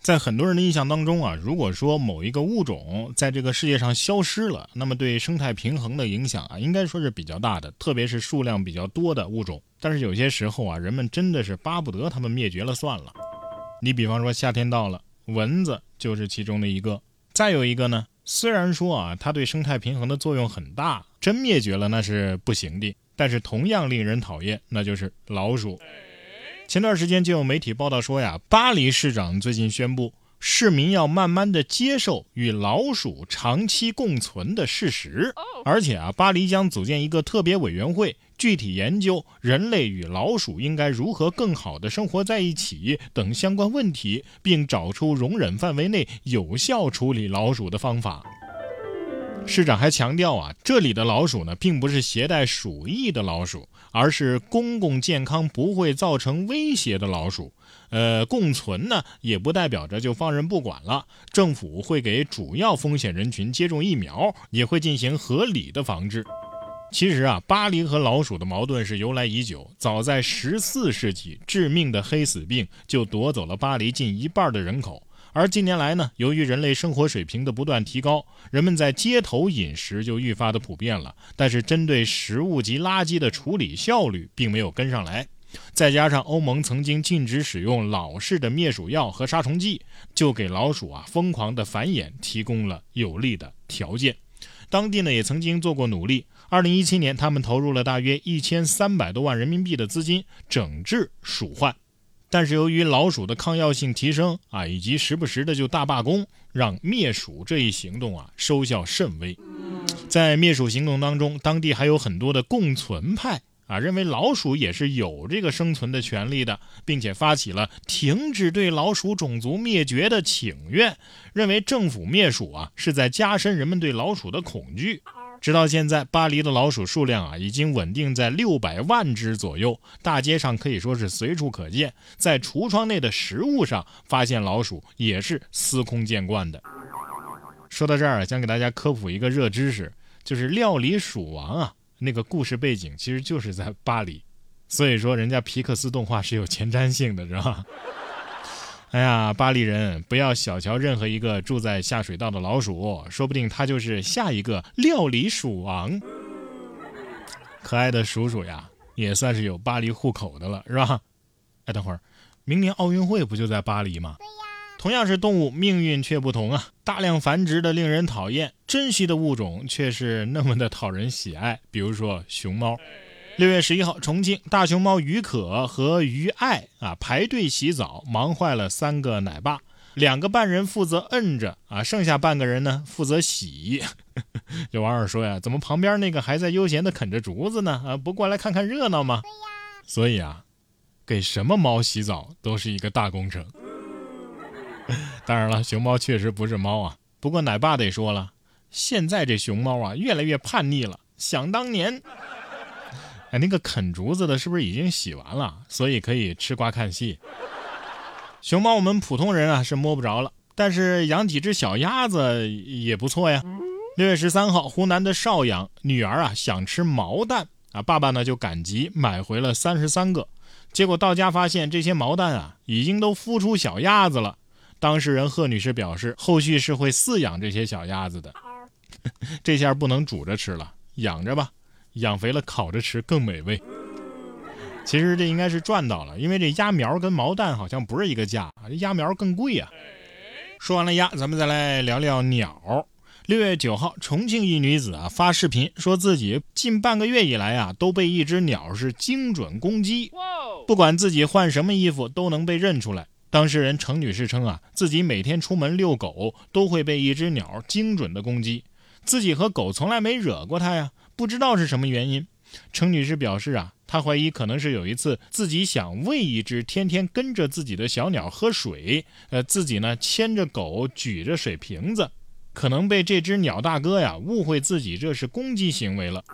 在很多人的印象当中啊，如果说某一个物种在这个世界上消失了，那么对生态平衡的影响啊，应该说是比较大的，特别是数量比较多的物种。但是有些时候啊，人们真的是巴不得它们灭绝了算了。你比方说夏天到了，蚊子就是其中的一个。再有一个呢，虽然说啊，它对生态平衡的作用很大，真灭绝了那是不行的。但是同样令人讨厌，那就是老鼠。前段时间就有媒体报道说呀，巴黎市长最近宣布，市民要慢慢的接受与老鼠长期共存的事实，而且啊，巴黎将组建一个特别委员会，具体研究人类与老鼠应该如何更好的生活在一起等相关问题，并找出容忍范围内有效处理老鼠的方法。市长还强调啊，这里的老鼠呢，并不是携带鼠疫的老鼠，而是公共健康不会造成威胁的老鼠。呃，共存呢，也不代表着就放任不管了。政府会给主要风险人群接种疫苗，也会进行合理的防治。其实啊，巴黎和老鼠的矛盾是由来已久，早在十四世纪，致命的黑死病就夺走了巴黎近一半的人口。而近年来呢，由于人类生活水平的不断提高，人们在街头饮食就愈发的普遍了。但是，针对食物及垃圾的处理效率并没有跟上来。再加上欧盟曾经禁止使用老式的灭鼠药和杀虫剂，就给老鼠啊疯狂的繁衍提供了有利的条件。当地呢也曾经做过努力。二零一七年，他们投入了大约一千三百多万人民币的资金整治鼠患。但是由于老鼠的抗药性提升啊，以及时不时的就大罢工，让灭鼠这一行动啊收效甚微。在灭鼠行动当中，当地还有很多的共存派啊，认为老鼠也是有这个生存的权利的，并且发起了停止对老鼠种族灭绝的请愿，认为政府灭鼠啊是在加深人们对老鼠的恐惧。直到现在，巴黎的老鼠数量啊，已经稳定在六百万只左右。大街上可以说是随处可见，在橱窗内的食物上发现老鼠也是司空见惯的。说到这儿，想给大家科普一个热知识，就是《料理鼠王》啊，那个故事背景其实就是在巴黎，所以说人家皮克斯动画是有前瞻性的，是吧？哎呀，巴黎人不要小瞧任何一个住在下水道的老鼠，说不定它就是下一个料理鼠王。可爱的鼠鼠呀，也算是有巴黎户口的了，是吧？哎，等会儿，明年奥运会不就在巴黎吗？对呀。同样是动物，命运却不同啊！大量繁殖的令人讨厌，珍惜的物种却是那么的讨人喜爱。比如说熊猫。六月十一号，重庆大熊猫于可和于爱啊排队洗澡，忙坏了三个奶爸。两个半人负责摁着啊，剩下半个人呢负责洗。有网友说呀，怎么旁边那个还在悠闲的啃着竹子呢？啊，不过来看看热闹吗？所以啊，给什么猫洗澡都是一个大工程。当然了，熊猫确实不是猫啊。不过奶爸得说了，现在这熊猫啊越来越叛逆了。想当年。哎，那个啃竹子的是不是已经洗完了？所以可以吃瓜看戏。熊猫我们普通人啊是摸不着了，但是养几只小鸭子也不错呀。六月十三号，湖南的邵阳女儿啊想吃毛蛋啊，爸爸呢就赶集买回了三十三个，结果到家发现这些毛蛋啊已经都孵出小鸭子了。当事人贺女士表示，后续是会饲养这些小鸭子的。这下不能煮着吃了，养着吧。养肥了烤着吃更美味。其实这应该是赚到了，因为这鸭苗跟毛蛋好像不是一个价这鸭苗更贵啊。说完了鸭，咱们再来聊聊鸟。六月九号，重庆一女子啊发视频说自己近半个月以来啊都被一只鸟是精准攻击，不管自己换什么衣服都能被认出来。当事人程女士称啊，自己每天出门遛狗都会被一只鸟精准的攻击，自己和狗从来没惹过它呀。不知道是什么原因，程女士表示啊，她怀疑可能是有一次自己想喂一只天天跟着自己的小鸟喝水，呃，自己呢牵着狗举着水瓶子，可能被这只鸟大哥呀误会自己这是攻击行为了。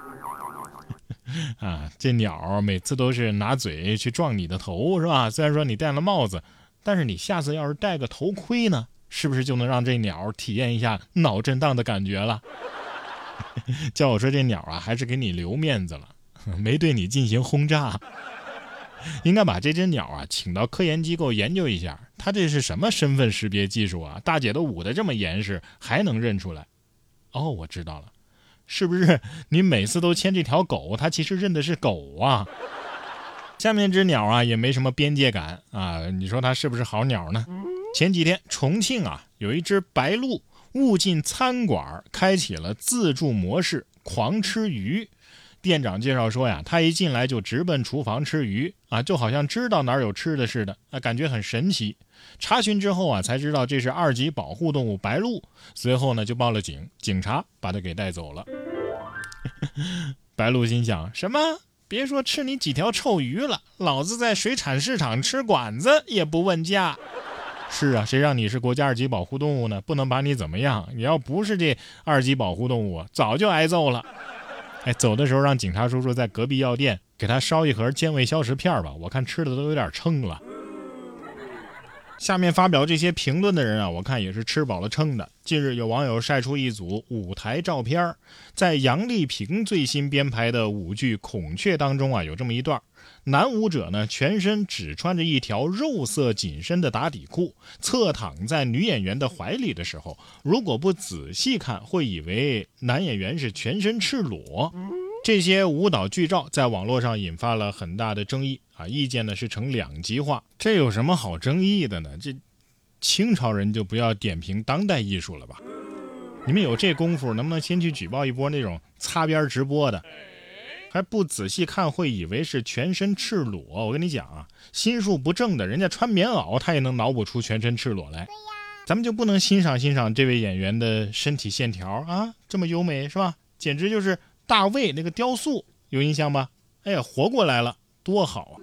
啊，这鸟每次都是拿嘴去撞你的头，是吧？虽然说你戴了帽子，但是你下次要是戴个头盔呢，是不是就能让这鸟体验一下脑震荡的感觉了？叫我说这鸟啊，还是给你留面子了，没对你进行轰炸。应该把这只鸟啊请到科研机构研究一下，它这是什么身份识别技术啊？大姐都捂得这么严实，还能认出来？哦，我知道了，是不是你每次都牵这条狗，它其实认的是狗啊？下面只鸟啊也没什么边界感啊，你说它是不是好鸟呢？前几天重庆啊有一只白鹭误进餐馆，开启了自助模式，狂吃鱼。店长介绍说呀，他一进来就直奔厨房吃鱼啊，就好像知道哪儿有吃的似的啊，感觉很神奇。查询之后啊，才知道这是二级保护动物白鹭。随后呢，就报了警，警察把他给带走了。白鹭心想：什么？别说吃你几条臭鱼了，老子在水产市场吃馆子也不问价。是啊，谁让你是国家二级保护动物呢？不能把你怎么样。你要不是这二级保护动物，早就挨揍了。哎，走的时候让警察叔叔在隔壁药店给他捎一盒健胃消食片吧，我看吃的都有点撑了。下面发表这些评论的人啊，我看也是吃饱了撑的。近日有网友晒出一组舞台照片，在杨丽萍最新编排的舞剧《孔雀》当中啊，有这么一段。男舞者呢，全身只穿着一条肉色紧身的打底裤，侧躺在女演员的怀里的时候，如果不仔细看，会以为男演员是全身赤裸。这些舞蹈剧照在网络上引发了很大的争议啊，意见呢是呈两极化。这有什么好争议的呢？这清朝人就不要点评当代艺术了吧？你们有这功夫，能不能先去举报一波那种擦边直播的？还不仔细看会以为是全身赤裸，我跟你讲啊，心术不正的人家穿棉袄他也能脑补出全身赤裸来。咱们就不能欣赏欣赏这位演员的身体线条啊，这么优美是吧？简直就是大卫那个雕塑，有印象吧？哎呀，活过来了，多好啊！